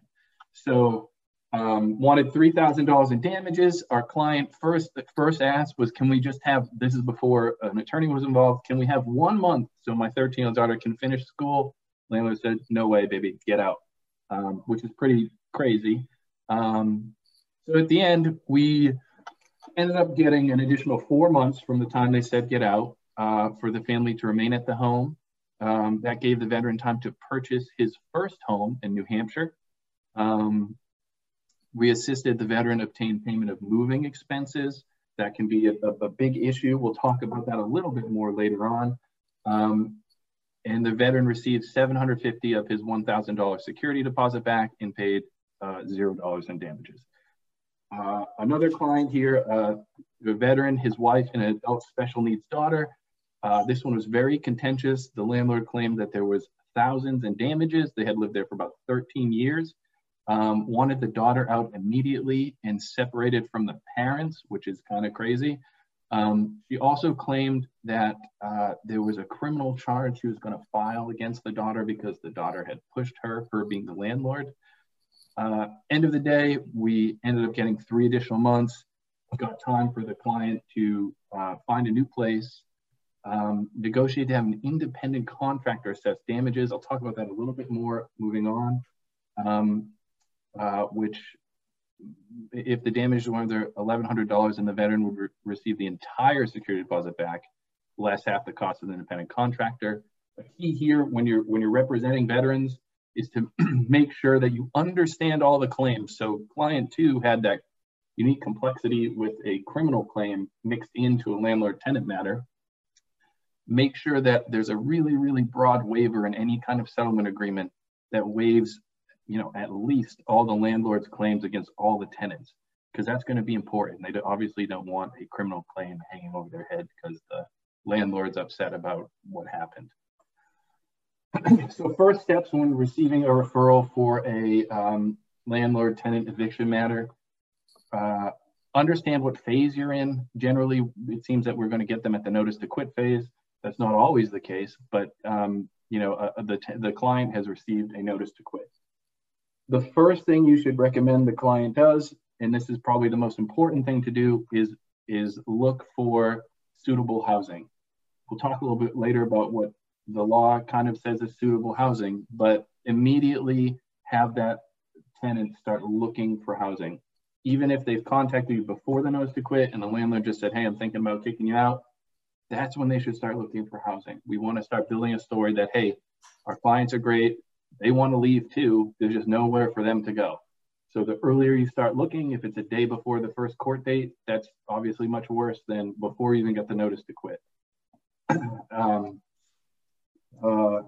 So um, wanted $3,000 in damages. Our client first first asked was, can we just have, this is before an attorney was involved, can we have one month so my 13-year-old daughter can finish school? Landlord said, no way, baby, get out um, which is pretty crazy. Um, so at the end, we ended up getting an additional four months from the time they said get out uh, for the family to remain at the home. Um, that gave the veteran time to purchase his first home in New Hampshire. Um, we assisted the veteran obtain payment of moving expenses. That can be a, a, big issue. We'll talk about that a little bit more later on. And the veteran received 750 of his $1,000 security deposit back and paid uh, $0 in damages. Uh, another client here, uh, the veteran, his wife, and an adult special needs daughter. Uh, this one was very contentious. The landlord claimed that there was thousands in damages. They had lived there for about 13 years. Um, wanted the daughter out immediately and separated from the parents, which is kind of crazy. Um, she also claimed that uh, there was a criminal charge she was going to file against the daughter because the daughter had pushed her, for being the landlord. Uh, end of the day, we ended up getting three additional months. got time for the client to uh, find a new place, um, negotiate to have an independent contractor assess damages. I'll talk about that a little bit more moving on, um, uh, which if the damage was under $1,100 and the veteran would re receive the entire security deposit back, less half the cost of the independent contractor. A key here when you're when you're representing veterans is to *clears throat* make sure that you understand all the claims. So client two had that unique complexity with a criminal claim mixed into a landlord tenant matter. Make sure that there's a really, really broad waiver in any kind of settlement agreement that waives, you know, at least all the landlord's claims against all the tenants, because that's going to be important. They obviously don't want a criminal claim hanging over their head because the landlord's upset about what happened. *clears throat* so first steps when receiving a referral for a um, landlord tenant eviction matter, uh, understand what phase you're in. Generally, it seems that we're going to get them at the notice to quit phase. That's not always the case, but um, you know, uh, the, the client has received a notice to quit. The first thing you should recommend the client does, and this is probably the most important thing to do, is, is look for suitable housing. We'll talk a little bit later about what the law kind of says is suitable housing, but immediately have that tenant start looking for housing. Even if they've contacted you before the notice to quit and the landlord just said, hey, I'm thinking about kicking you out, that's when they should start looking for housing. We want to start building a story that, hey, our clients are great. They want to leave too. There's just nowhere for them to go. So the earlier you start looking, if it's a day before the first court date, that's obviously much worse than before you even get the notice to quit. *clears throat* um, uh,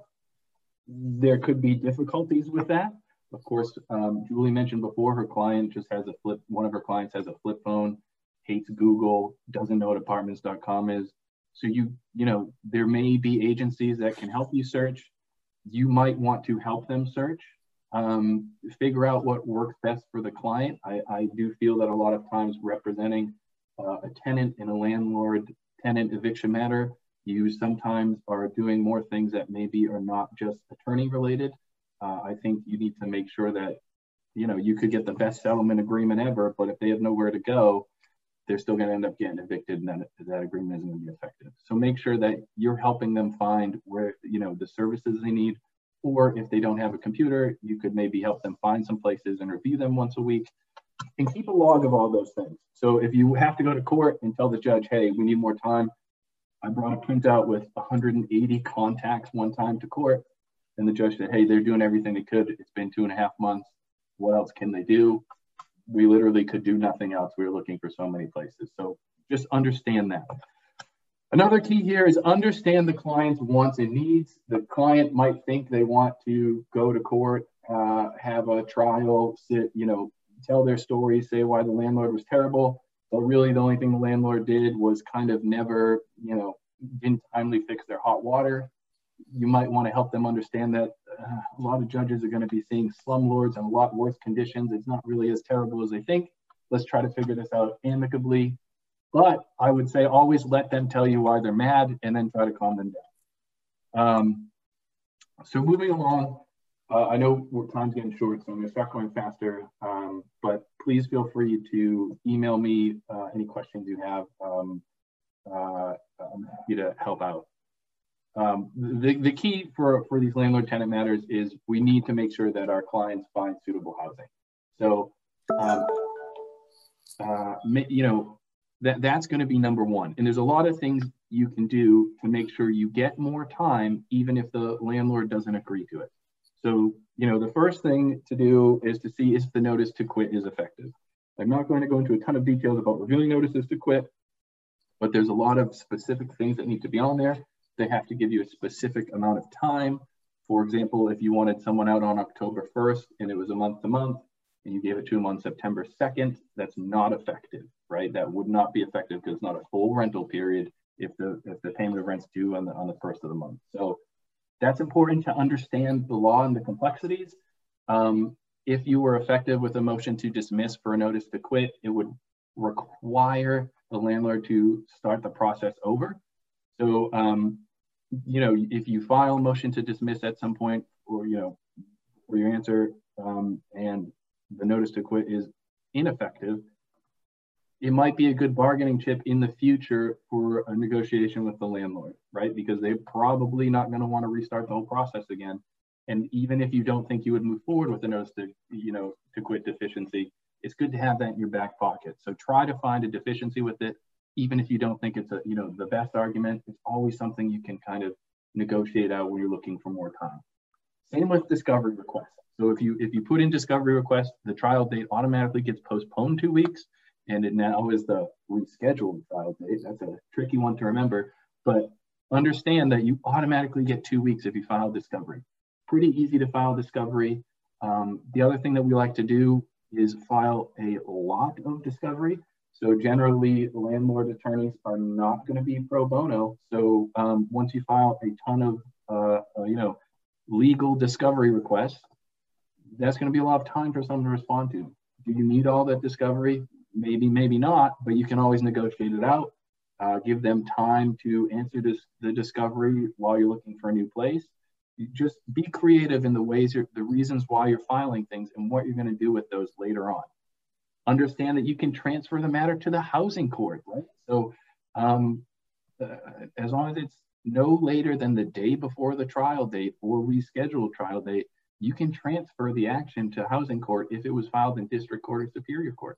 there could be difficulties with that. Of course, um, Julie mentioned before her client just has a flip, one of her clients has a flip phone, hates Google, doesn't know what apartments.com is. So you, you know, there may be agencies that can help you search. You might want to help them search, um, figure out what works best for the client. I, I do feel that a lot of times representing uh, a tenant in a landlord tenant eviction matter you sometimes are doing more things that maybe are not just attorney related. Uh, I think you need to make sure that, you know, you could get the best settlement agreement ever, but if they have nowhere to go, they're still going to end up getting evicted and that, that agreement isn't going to be effective. So make sure that you're helping them find where, you know, the services they need, or if they don't have a computer, you could maybe help them find some places and review them once a week and keep a log of all those things. So if you have to go to court and tell the judge, hey, we need more time, I brought a printout with 180 contacts one time to court, and the judge said, "Hey, they're doing everything they could. It's been two and a half months. What else can they do?" We literally could do nothing else. We were looking for so many places. So just understand that. Another key here is understand the client's wants and needs. The client might think they want to go to court, uh, have a trial, sit, you know, tell their story, say why the landlord was terrible but really, the only thing the landlord did was kind of never, you know, didn't timely fix their hot water. You might want to help them understand that uh, a lot of judges are going to be seeing slumlords in a lot worse conditions. It's not really as terrible as they think. Let's try to figure this out amicably. But I would say always let them tell you why they're mad and then try to calm them down. Um, so moving along, uh, I know time's getting short, so I'm gonna start going faster, um, but please feel free to email me uh, any questions you have. Um, uh, I'm happy to help out. Um, the, the key for, for these landlord tenant matters is we need to make sure that our clients find suitable housing. So, um, uh, you know, that, that's gonna be number one. And there's a lot of things you can do to make sure you get more time, even if the landlord doesn't agree to it. So, you know, the first thing to do is to see if the notice to quit is effective. I'm not going to go into a ton of details about reviewing notices to quit, but there's a lot of specific things that need to be on there. They have to give you a specific amount of time. For example, if you wanted someone out on October 1st and it was a month to month, and you gave it to them on September 2nd, that's not effective, right? That would not be effective because it's not a full rental period if the if the payment of rent's due on the on the first of the month. So that's important to understand the law and the complexities. Um, if you were effective with a motion to dismiss for a notice to quit, it would require the landlord to start the process over. So, um, you know, if you file a motion to dismiss at some point, or you know, for your answer, um, and the notice to quit is ineffective, it might be a good bargaining chip in the future for a negotiation with the landlord, right? Because they're probably not going to want to restart the whole process again. And even if you don't think you would move forward with the notice to, you know, to quit deficiency, it's good to have that in your back pocket. So try to find a deficiency with it, even if you don't think it's a, you know, the best argument. It's always something you can kind of negotiate out when you're looking for more time. Same with discovery requests. So if you if you put in discovery request, the trial date automatically gets postponed two weeks and it now is the rescheduled trial date. That's a tricky one to remember, but understand that you automatically get two weeks if you file discovery. Pretty easy to file discovery. Um, the other thing that we like to do is file a lot of discovery. So generally, landlord attorneys are not going to be pro bono. So um, once you file a ton of, uh, uh, you know, legal discovery requests, that's going to be a lot of time for someone to respond to. Do you need all that discovery? maybe, maybe not, but you can always negotiate it out. Uh, give them time to answer this, the discovery while you're looking for a new place. You just be creative in the ways, the reasons why you're filing things and what you're going to do with those later on. Understand that you can transfer the matter to the housing court, right? So um, uh, as long as it's no later than the day before the trial date or rescheduled trial date, you can transfer the action to housing court if it was filed in district court or superior court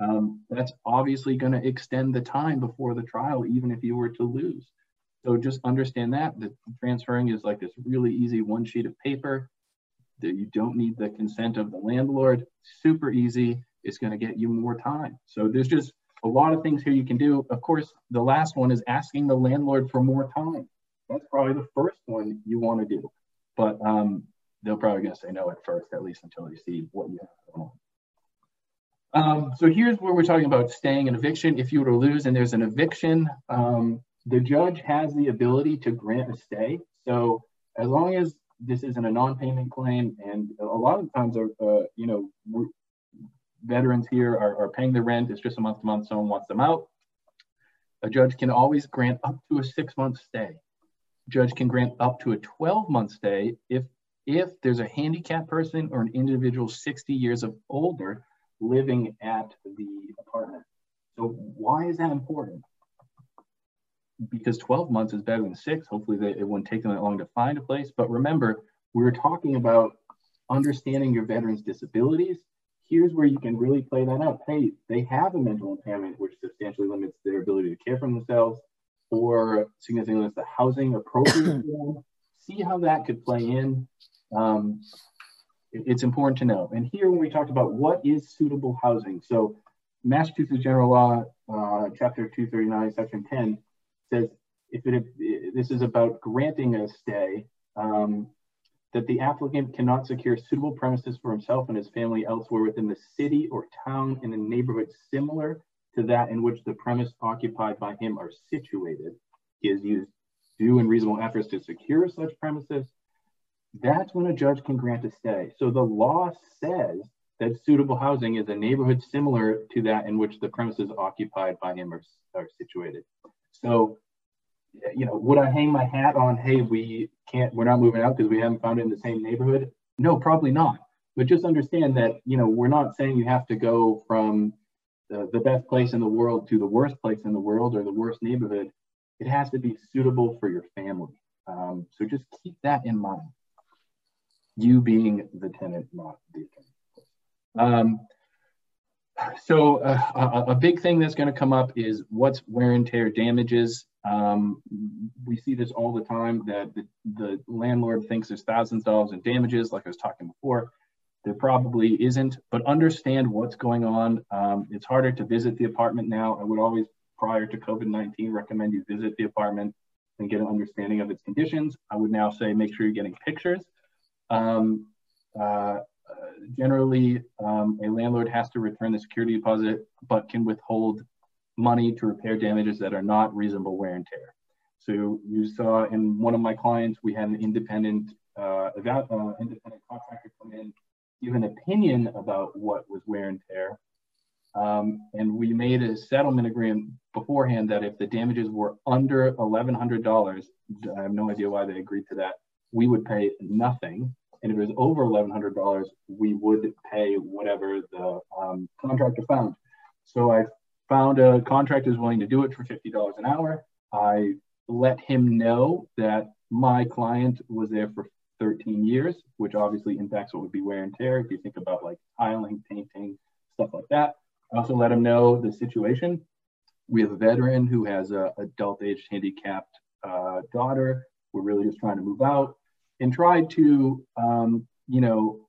um, that's obviously going to extend the time before the trial, even if you were to lose. So just understand that the transferring is like this really easy one sheet of paper that you don't need the consent of the landlord. Super easy. It's going to get you more time. So there's just a lot of things here you can do. Of course, the last one is asking the landlord for more time. That's probably the first one you want to do. But um, they're probably going to say no at first, at least until you see what you have going on. Um, so here's where we're talking about staying an eviction. If you were to lose and there's an eviction, um, the judge has the ability to grant a stay. So as long as this isn't a non-payment claim, and a lot of times, uh, uh you know, veterans here are, are paying the rent. It's just a month to month. Someone wants them out. A judge can always grant up to a six-month stay. A judge can grant up to a 12-month stay if if there's a handicapped person or an individual 60 years of older living at the apartment. So why is that important? Because 12 months is better than six. Hopefully they, it wouldn't take them that long to find a place. But remember, we were talking about understanding your veterans' disabilities. Here's where you can really play that up. Hey, they have a mental impairment which substantially limits their ability to care for themselves or significantly limits the housing appropriate *clears throat* See how that could play in. Um, it's important to know. And here, when we talked about what is suitable housing, so Massachusetts General Law, uh, Chapter 239, Section 10 says if it this is about granting a stay, um, that the applicant cannot secure suitable premises for himself and his family elsewhere within the city or town in a neighborhood similar to that in which the premise occupied by him are situated. He has used due and reasonable efforts to secure such premises that's when a judge can grant a stay. So the law says that suitable housing is a neighborhood similar to that in which the premises occupied by him are, are situated. So, you know, would I hang my hat on, hey, we can't, we're not moving out because we haven't found it in the same neighborhood? No, probably not. But just understand that, you know, we're not saying you have to go from the, the best place in the world to the worst place in the world or the worst neighborhood. It has to be suitable for your family. Um, so just keep that in mind you being the tenant, not the tenant. Um, so uh, a, a, big thing that's going to come up is what's wear and tear damages. Um, we see this all the time that the, the, landlord thinks there's thousands of dollars in damages, like I was talking before. There probably isn't, but understand what's going on. Um, it's harder to visit the apartment now. I would always, prior to COVID-19, recommend you visit the apartment and get an understanding of its conditions. I would now say make sure you're getting pictures um, uh, generally, um, a landlord has to return the security deposit, but can withhold money to repair damages that are not reasonable wear and tear. So you saw in one of my clients, we had an independent, uh, uh, independent contractor come in, give an opinion about what was wear and tear. Um, and we made a settlement agreement beforehand that if the damages were under $1,100, I have no idea why they agreed to that, we would pay nothing. And if it was over $1,100, we would pay whatever the um, contractor found. So I found a contractor who's willing to do it for $50 an hour. I let him know that my client was there for 13 years, which obviously impacts what would be wear and tear. If you think about like tiling, painting, stuff like that. I also let him know the situation. We have a veteran who has a adult age handicapped uh, daughter. We're really just trying to move out and try to, um, you know,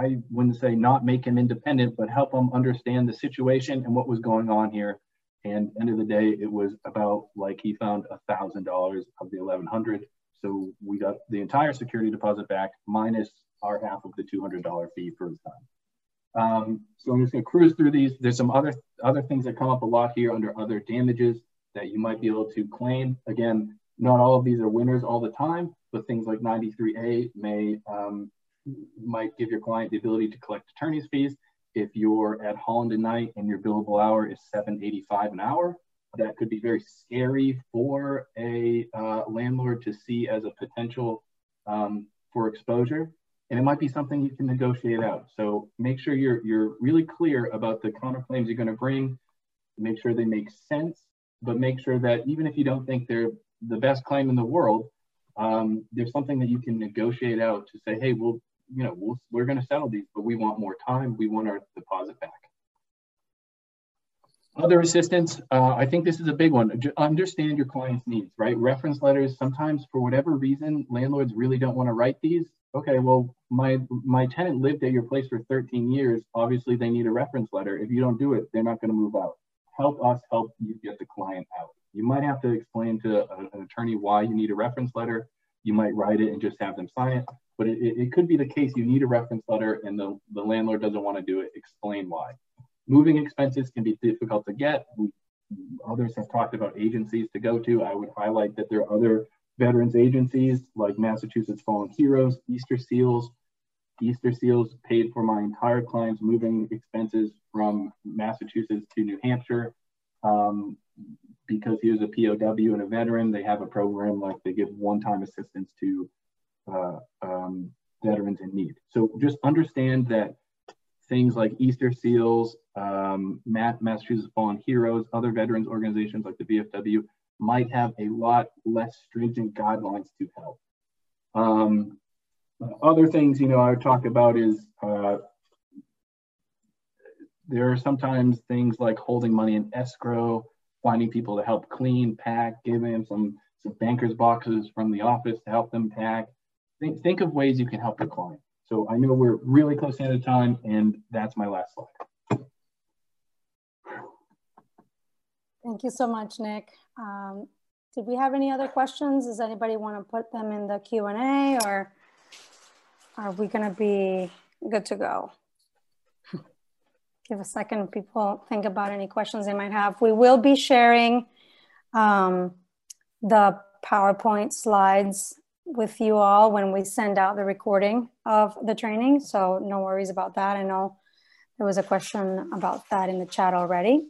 I wouldn't say not make him independent, but help him understand the situation and what was going on here. And end of the day, it was about like he found a thousand dollars of the eleven hundred. So we got the entire security deposit back minus our half of the two hundred dollar fee for his time. Um, so I'm just going to cruise through these. There's some other other things that come up a lot here under other damages that you might be able to claim. Again, not all of these are winners all the time, but things like 93A may um, might give your client the ability to collect attorney's fees. If you're at Holland and Knight and your billable hour is 785 an hour, that could be very scary for a uh, landlord to see as a potential um, for exposure. And it might be something you can negotiate out. So make sure you're, you're really clear about the counterclaims you're going to bring. Make sure they make sense, but make sure that even if you don't think they're the best claim in the world, um, there's something that you can negotiate out to say, hey, we'll you know, we'll, we're going to settle these, but we want more time. We want our deposit back. Other assistance, uh, I think this is a big one. Understand your client's needs, right? Reference letters, sometimes for whatever reason, landlords really don't want to write these. Okay, well, my, my tenant lived at your place for 13 years. Obviously, they need a reference letter. If you don't do it, they're not going to move out. Help us help you get the client out. You might have to explain to an attorney why you need a reference letter. You might write it and just have them sign it but it, it could be the case you need a reference letter and the, the landlord doesn't want to do it. Explain why. Moving expenses can be difficult to get. We, others have talked about agencies to go to. I would highlight that there are other veterans agencies like Massachusetts Fallen Heroes, Easter Seals. Easter Seals paid for my entire client's moving expenses from Massachusetts to New Hampshire. Um, because he was a POW and a veteran, they have a program like they give one-time assistance to uh, um, veterans in need. So just understand that things like Easter Seals, um, Massachusetts Fallen Heroes, other veterans organizations like the VFW might have a lot less stringent guidelines to help. Um, other things, you know, I would talk about is uh, there are sometimes things like holding money in escrow, finding people to help clean, pack, giving them some, some banker's boxes from the office to help them pack, think, think of ways you can help your client. So I know we're really close to end of time and that's my last slide. Thank you so much, Nick. Um, did we have any other questions? Does anybody want to put them in the Q&A or are we going to be good to go? *laughs* Give a second, people think about any questions they might have. We will be sharing um, the PowerPoint slides with you all when we send out the recording of the training. So no worries about that. I know there was a question about that in the chat already.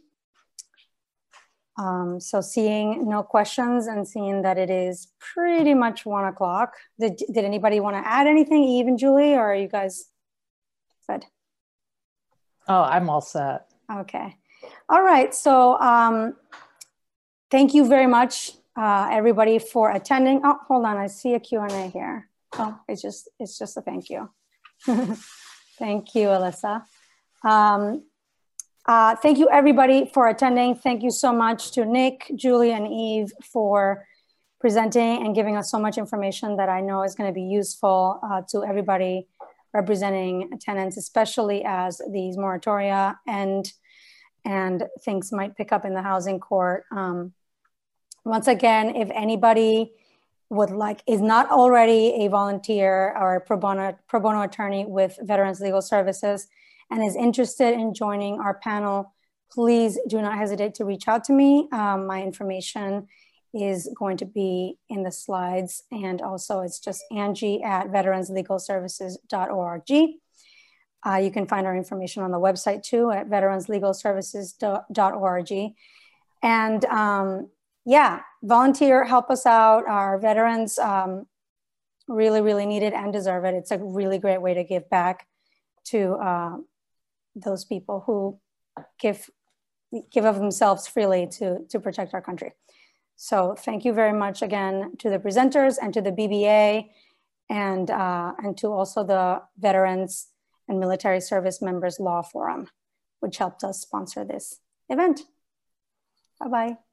Um, so seeing no questions and seeing that it is pretty much one o'clock. Did, did anybody want to add anything, even Julie, or are you guys good? Oh, I'm all set. Okay. All right. So um, thank you very much uh, everybody for attending. Oh, hold on, I see a Q&A here. Oh, it's just, it's just a thank you. *laughs* thank you, Alyssa. Um, uh, thank you everybody for attending. Thank you so much to Nick, Julie, and Eve for presenting and giving us so much information that I know is going to be useful uh, to everybody representing tenants, especially as these moratoria and and things might pick up in the housing court. Um, once again, if anybody would like, is not already a volunteer or pro bono, pro bono attorney with Veterans Legal Services and is interested in joining our panel, please do not hesitate to reach out to me. Um, my information is going to be in the slides. And also it's just Angie at veteranslegalservices.org. Uh, you can find our information on the website too at veteranslegalservices.org. And um, yeah, volunteer, help us out. Our veterans um, really, really need it and deserve it. It's a really great way to give back to uh, those people who give give of themselves freely to, to protect our country. So thank you very much again to the presenters and to the BBA and, uh, and to also the Veterans and Military Service Members Law Forum, which helped us sponsor this event. Bye-bye.